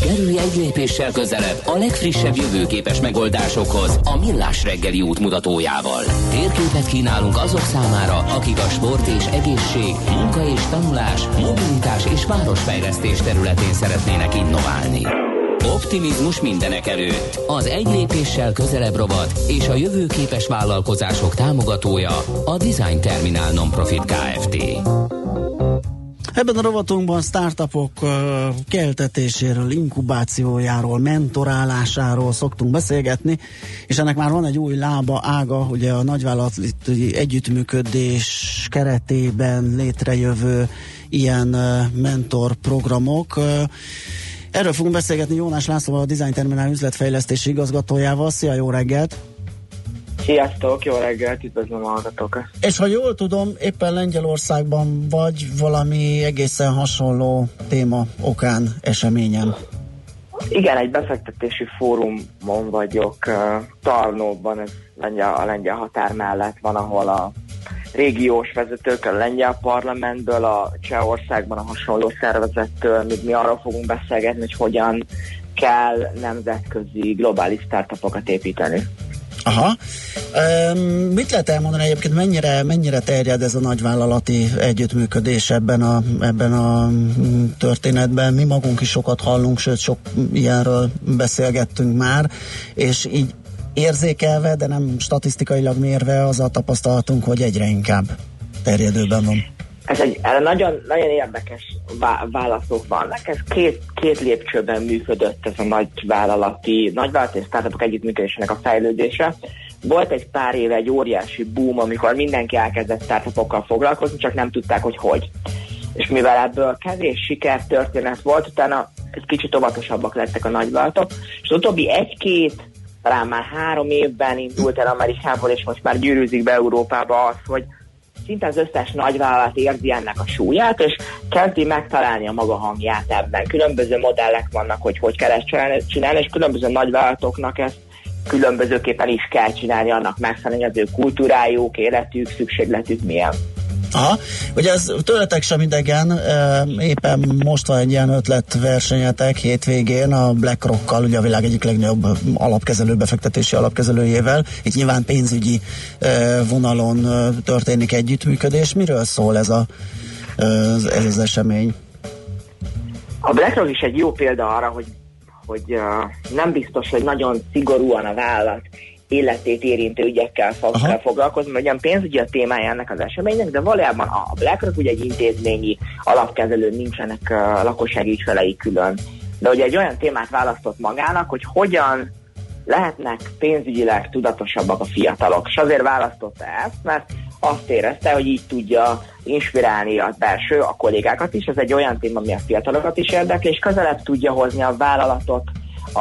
Kerülj egy lépéssel közelebb a legfrissebb jövőképes megoldásokhoz a Millás reggeli útmutatójával. Térképet kínálunk azok számára, akik a sport és egészség, munka és tanulás, mobilitás és városfejlesztés területén szeretnének innoválni. Optimizmus mindenek előtt. Az egy lépéssel közelebb rovat és a jövőképes vállalkozások támogatója a Design Terminál Nonprofit Kft. Ebben a rovatunkban startupok uh, keltetéséről, inkubációjáról, mentorálásáról szoktunk beszélgetni, és ennek már van egy új lába, ága, ugye a nagyvállalati együttműködés keretében létrejövő ilyen uh, mentorprogramok. Erről fogunk beszélgetni Jónás Lászlóval, a Design Terminál üzletfejlesztési igazgatójával. Szia, jó reggelt! Sziasztok, jó reggelt, üdvözlöm a hallgatókat. És ha jól tudom, éppen Lengyelországban vagy valami egészen hasonló téma okán, eseményen. Igen, egy befektetési fórumon vagyok, Tarnóban, ez lengyel, a lengyel határ mellett van, ahol a régiós vezetők a lengyel parlamentből, a Csehországban a hasonló szervezettől, míg mi arról fogunk beszélgetni, hogy hogyan kell nemzetközi globális startupokat építeni. Aha. Um, mit lehet elmondani egyébként, mennyire, mennyire terjed ez a nagyvállalati együttműködés ebben a, ebben a történetben? Mi magunk is sokat hallunk, sőt sok ilyenről beszélgettünk már, és így érzékelve, de nem statisztikailag mérve az a tapasztalatunk, hogy egyre inkább terjedőben van. Ez egy nagyon, nagyon érdekes válaszok vannak. Ez két, két lépcsőben működött ez a nagy vállalati, nagyvállalati és startupok együttműködésének a fejlődése. Volt egy pár éve egy óriási boom, amikor mindenki elkezdett startupokkal foglalkozni, csak nem tudták, hogy hogy. És mivel ebből kevés sikertörténet volt, utána egy kicsit óvatosabbak lettek a nagyvállalatok, és az utóbbi egy-két, talán már három évben indult el Amerikából, és most már gyűrűzik be Európába az, hogy szinte az összes nagyvállalat érzi ennek a súlyát, és kezdi megtalálni a maga hangját ebben. Különböző modellek vannak, hogy hogy kell ezt csinálni, és különböző nagyvállalatoknak ezt különbözőképpen is kell csinálni, annak megfelelően az ő kultúrájuk, életük, szükségletük milyen. Aha, ugye ez tőletek sem idegen, éppen most van egy ilyen ötletversenyetek hétvégén a BlackRock-kal, ugye a világ egyik legnagyobb alapkezelő, befektetési alapkezelőjével. Itt nyilván pénzügyi vonalon történik együttműködés. Miről szól ez, a, ez az esemény? A BlackRock is egy jó példa arra, hogy hogy nem biztos, hogy nagyon szigorúan a vállalat életét érintő ügyekkel fog, kell foglalkozni, mert ugyan pénzügyi a témája ennek az eseménynek, de valójában a BlackRock ugye egy intézményi alapkezelő, nincsenek uh, lakossági ügyfelei külön. De ugye egy olyan témát választott magának, hogy hogyan lehetnek pénzügyileg tudatosabbak a fiatalok. És azért választotta ezt, mert azt érezte, hogy így tudja inspirálni a belső, a kollégákat is. Ez egy olyan téma, ami a fiatalokat is érdekli, és közelebb tudja hozni a vállalatot a,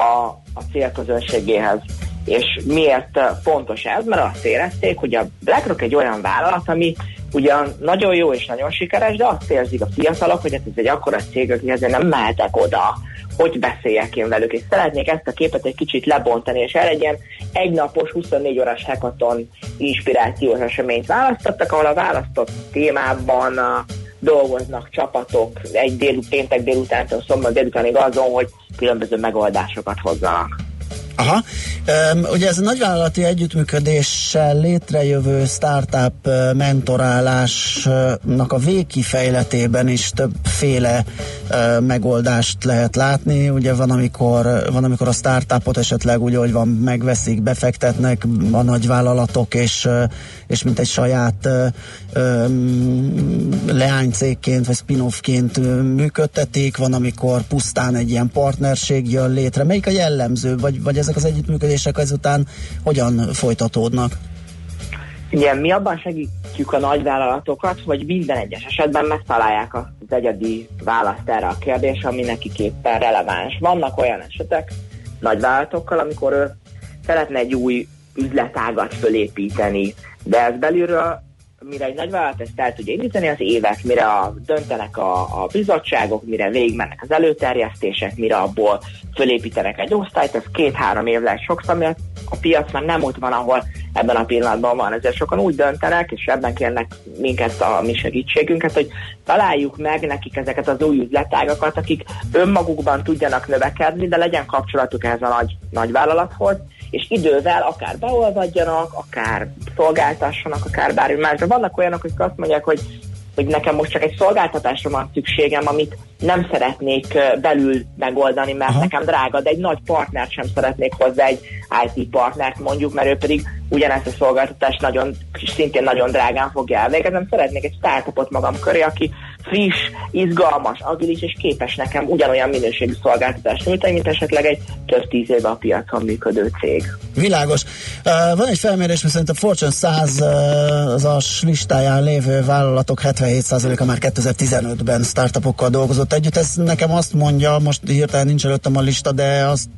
a célközönségéhez. És miért fontos ez? Mert azt érezték, hogy a BlackRock egy olyan vállalat, ami ugyan nagyon jó és nagyon sikeres, de azt érzik a fiatalok, hogy ez egy akkora cég, ezért nem mehetek oda, hogy beszéljek én velük, és szeretnék ezt a képet egy kicsit lebontani, és el egy egynapos, 24 órás hackathon inspirációs eseményt választottak, ahol a választott témában uh, dolgoznak csapatok egy dél, péntek délutántól szombat délutánig azon, hogy különböző megoldásokat hozzanak. Aha. Ugye ez a nagyvállalati együttműködéssel létrejövő startup mentorálásnak a végkifejletében is többféle megoldást lehet látni. Ugye van amikor, van, amikor a startupot esetleg úgy, hogy van, megveszik, befektetnek a nagyvállalatok, és, és mint egy saját leánycégként vagy spin-offként működtetik, van amikor pusztán egy ilyen partnerség jön létre. Melyik a jellemző, vagy, vagy ezek az együttműködések ezután hogyan folytatódnak? Igen, mi abban segítjük a nagyvállalatokat, hogy minden egyes esetben megtalálják az egyedi választ erre a kérdésre, ami nekik éppen releváns. Vannak olyan esetek nagyvállalatokkal, amikor ő szeretne egy új üzletágat fölépíteni, de ez belülről mire egy nagyvállalat ezt el tudja indítani, az évek, mire a, döntenek a, a bizottságok, mire végigmennek az előterjesztések, mire abból fölépítenek egy osztályt, ez két-három év lesz sokszor, mert a piac már nem ott van, ahol ebben a pillanatban van. Ezért sokan úgy döntenek, és ebben kérnek minket a mi segítségünket, hogy találjuk meg nekik ezeket az új üzletágakat, akik önmagukban tudjanak növekedni, de legyen kapcsolatuk ez a nagy, nagy vállalathoz, és idővel akár beolvadjanak, akár szolgáltassanak, akár bármi más. De vannak olyanok, akik azt mondják, hogy hogy nekem most csak egy szolgáltatásra van szükségem, amit nem szeretnék belül megoldani, mert Aha. nekem drága, de egy nagy partnert sem szeretnék hozzá, egy IT partnert mondjuk, mert ő pedig ugyanezt a szolgáltatást nagyon, szintén nagyon drágán fogja elvégezni. Szeretnék egy startupot magam köré, aki friss, izgalmas, agilis és képes nekem ugyanolyan minőségű szolgáltatást nyújtani, mint esetleg egy több tíz éve a piacon működő cég. Világos. Uh, van egy felmérés, szerint a Fortune 100 az a listáján lévő vállalatok 77%-a már 2015-ben startupokkal dolgozott együtt. Ez nekem azt mondja, most hirtelen nincs előttem a lista, de azt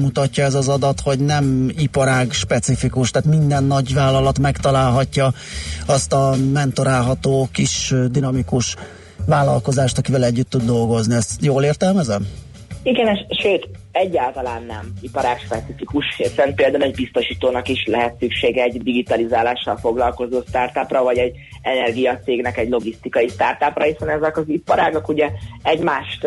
mutatja ez az adat, hogy nem iparág specifikus, tehát minden nagy vállalat megtalálhatja azt a mentorálható kis dinamikus vállalkozást, akivel együtt tud dolgozni. Ezt jól értelmezem? Igen, és, sőt, egyáltalán nem iparág specifikus, hiszen például egy biztosítónak is lehet szüksége egy digitalizálással foglalkozó startupra, vagy egy energiacégnek egy logisztikai startupra, hiszen ezek az iparágak ugye egymást,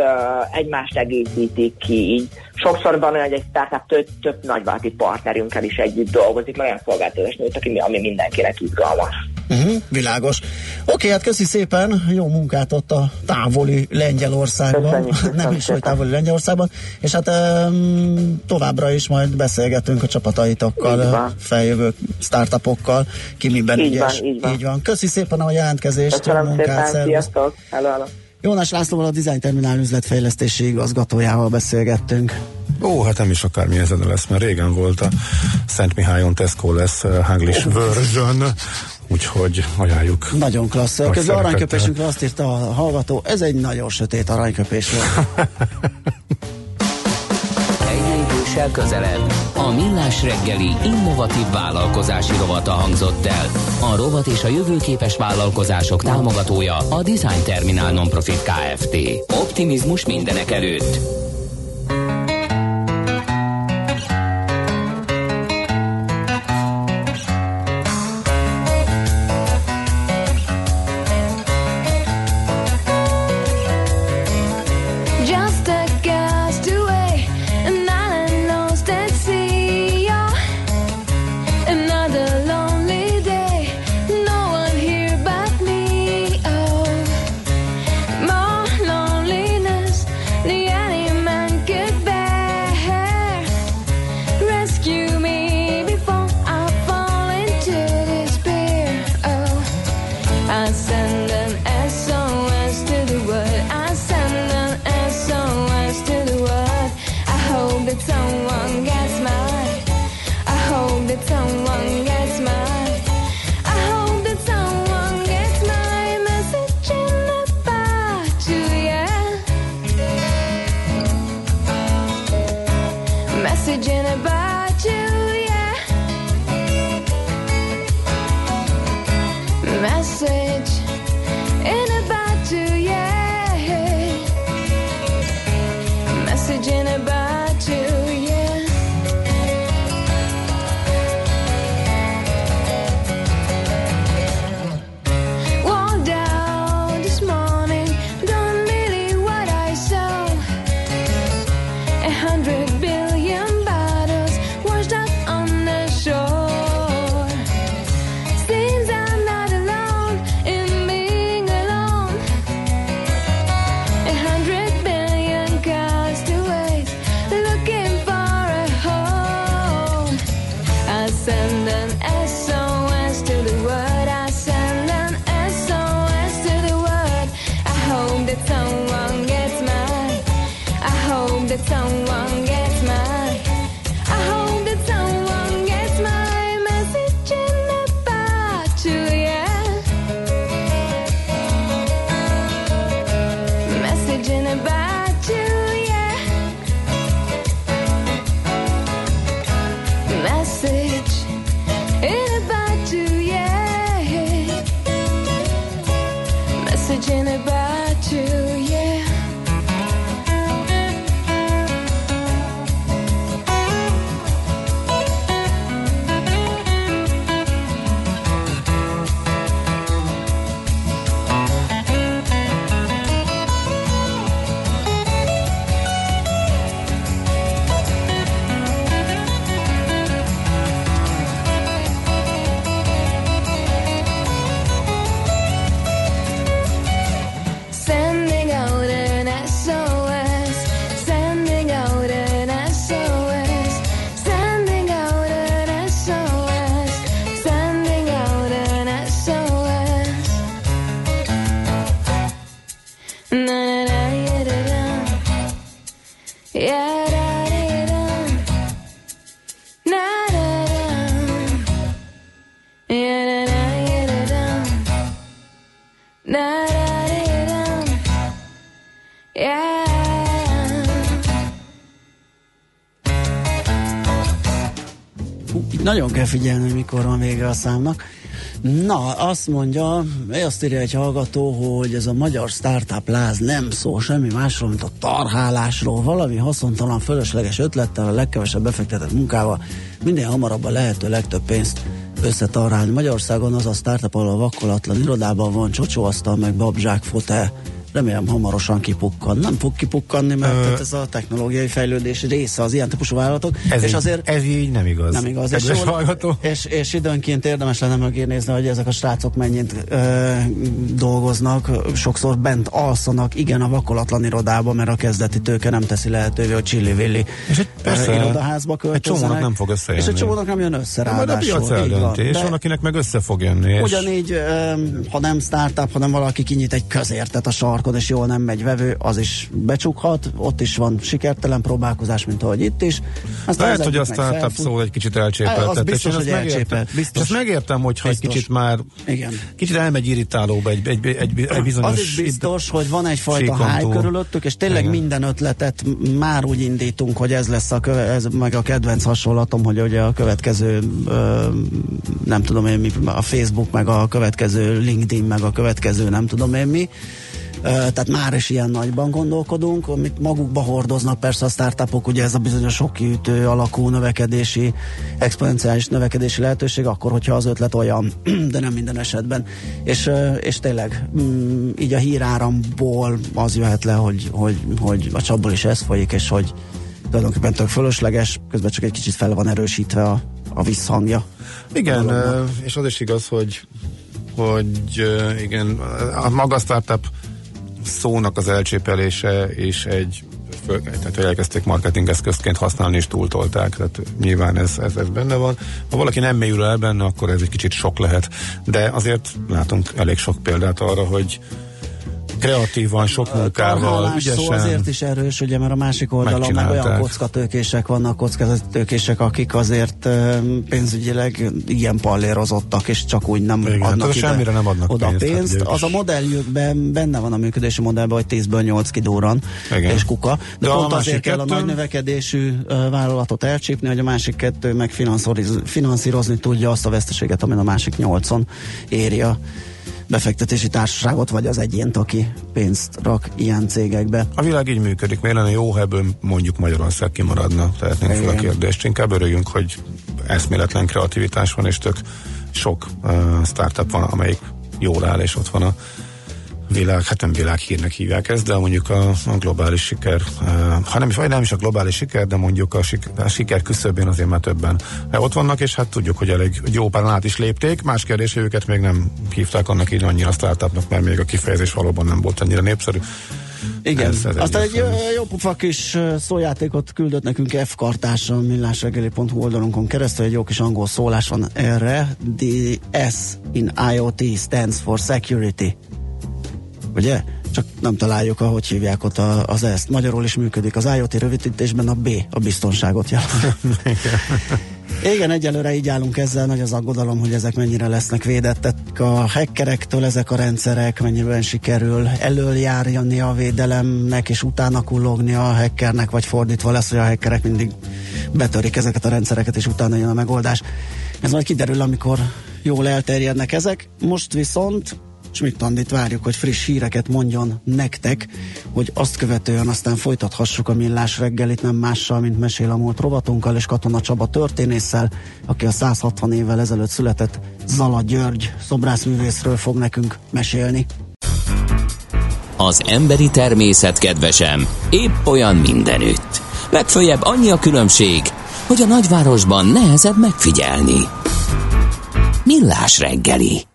egymást egészítik ki, így sokszor van olyan, hogy egy startup több, több nagyvállalati partnerünkkel is együtt dolgozik, olyan szolgáltatás nyújt, ami mindenkinek izgalmas. Uh-huh, világos. Oké, hát köszi szépen, jó munkát ott a távoli Lengyelországban, köszönjük, nem is, hogy távoli Lengyelországban, és hát um, továbbra is majd beszélgetünk a csapataitokkal, feljövő startupokkal, ki miben így ügyes. Van, így, van. így van. Köszi szépen a jelentkezést, Köszönöm a munkát, szépen, sziasztok, hello, hello. Jónás Lászlóval a Design Terminál üzletfejlesztési igazgatójával beszélgettünk. Ó, hát nem is akármi ez lesz, mert régen volt a Szent Mihályon Tesco lesz uh, Hanglish oh. version, úgyhogy ajánljuk. Nagyon klassz. A közben aranyköpésünkre azt írta a hallgató, ez egy nagyon sötét aranyköpés volt. lépéssel közelebb. A Millás reggeli innovatív vállalkozási rovata hangzott el. A rovat és a jövőképes vállalkozások támogatója a Design Terminal Nonprofit Kft. Optimizmus mindenek előtt. hundred billion. Nagyon kell figyelni, mikor van vége a számnak. Na, azt mondja, azt írja egy hallgató, hogy ez a magyar startup láz nem szól semmi másról, mint a tarhálásról, valami haszontalan, fölösleges ötlettel, a legkevesebb befektetett munkával, minél hamarabb a lehető legtöbb pénzt összetarálni. Magyarországon az a startup, ahol a vakkolatlan irodában van csocsóasztal, meg babzsák fotel, remélem hamarosan kipukkan. Nem fog kipukkanni, mert Ö... ez a technológiai fejlődés része az ilyen típusú vállalatok. Ez, és azért ez így nem igaz. Nem igaz. És, hallgató. és, és időnként érdemes lenne mögé nézni, hogy ezek a srácok mennyit ö, dolgoznak, sokszor bent alszanak, igen, a vakolatlan irodába, mert a kezdeti tőke nem teszi lehetővé, hogy csilli-villi és egy, persze, irodaházba költözzenek. Egy csomónak nem fog összejönni. És egy csomónak nem jön össze ráadásul. A piac eldöntés, van, akinek meg össze fog jönni. És... Ugyanígy, ha nem startup, hanem valaki kinyit egy közértet a sarkon, és jól nem megy vevő, az is becsukhat, ott is van sikertelen próbálkozás, mint ahogy itt is. Aztán Lehet, hogy a startup szó egy kicsit elcsépelt. Az biztos, hogy elcsépelt. Biztos. Ezt megértem, hogyha biztos. egy kicsit már Igen. kicsit elmegy irritálóba egy, egy, egy, egy bizonyos... Az is biztos, hogy van egyfajta háj körülöttük, és tényleg Igen. minden ötletet már úgy indítunk, hogy ez lesz a köve, ez meg a kedvenc hasonlatom, hogy ugye a következő nem tudom én mi, a Facebook, meg a következő LinkedIn, meg a következő nem tudom én mi tehát már is ilyen nagyban gondolkodunk, amit magukba hordoznak persze a startupok, ugye ez a bizonyos sok kiütő alakú növekedési, exponenciális növekedési lehetőség, akkor, hogyha az ötlet olyan, de nem minden esetben. És, és tényleg mm, így a híráramból az jöhet le, hogy, hogy, hogy a csapból is ez folyik, és hogy tulajdonképpen tök fölösleges, közben csak egy kicsit fel van erősítve a, a visszhangja. Igen, és az is igaz, hogy hogy igen, a maga startup szónak az elcsépelése és egy tehát elkezdték marketingeszközként használni és túltolták, tehát nyilván ez, ez, ez benne van. Ha valaki nem mélyül el benne, akkor ez egy kicsit sok lehet, de azért látunk elég sok példát arra, hogy kreatívan, sok munkával, a ügyesen. szó azért is erős, ugye, mert a másik oldalon meg olyan kockatőkések vannak, kockatőkések, akik azért pénzügyileg ilyen pallérozottak, és csak úgy nem Igen, adnak ide, semmire nem adnak oda pénzt. pénzt. Hát az a modelljükben benne van a működési modellben, hogy 10-ből 8 kidóran és kuka, de, de pont azért kell kettő... a nagy növekedésű vállalatot elcsípni, hogy a másik kettő meg finanszírozni tudja azt a veszteséget, amin a másik nyolcon éri a befektetési társaságot, vagy az egyént, aki pénzt rak ilyen cégekbe. A világ így működik. Miért lenne jó, ha ebből mondjuk Magyarország kimaradna? Tehetnénk fel a kérdést. Inkább örüljünk, hogy eszméletlen kreativitás van, és tök sok uh, startup van, amelyik jól áll, és ott van a világ, hát nem világhírnek hívják ezt, de mondjuk a, a globális siker, uh, ha nem is, vagy nem is a globális siker, de mondjuk a, sik, a siker küszöbén azért már többen uh, ott vannak, és hát tudjuk, hogy elég jó pár át is lépték. Más kérdés, hogy őket még nem hívták annak így annyira startupnak, mert még a kifejezés valóban nem volt annyira népszerű. Igen, ez, ez aztán egy jó, pufa kis szójátékot küldött nekünk F kartáson, millásregeli.hu oldalunkon keresztül, egy jó kis angol szólás van erre. The S in IoT stands for security ugye? csak nem találjuk, ahogy hívják ott az ezt. Magyarul is működik. Az IoT rövidítésben a B, a biztonságot jelent. Igen, egyelőre így állunk ezzel, nagy az aggodalom, hogy ezek mennyire lesznek védettek a hackerektől, ezek a rendszerek mennyiben sikerül előjárni a védelemnek, és utána kullogni a hackernek, vagy fordítva lesz, hogy a hackerek mindig betörik ezeket a rendszereket, és utána jön a megoldás. Ez majd kiderül, amikor jól elterjednek ezek. Most viszont Schmidt Andit várjuk, hogy friss híreket mondjon nektek, hogy azt követően aztán folytathassuk a millás reggelit nem mással, mint mesél a múlt rovatunkkal és Katona Csaba történésszel, aki a 160 évvel ezelőtt született Zala György szobrászművészről fog nekünk mesélni. Az emberi természet kedvesem, épp olyan mindenütt. Legfőjebb annyi a különbség, hogy a nagyvárosban nehezebb megfigyelni. Millás reggeli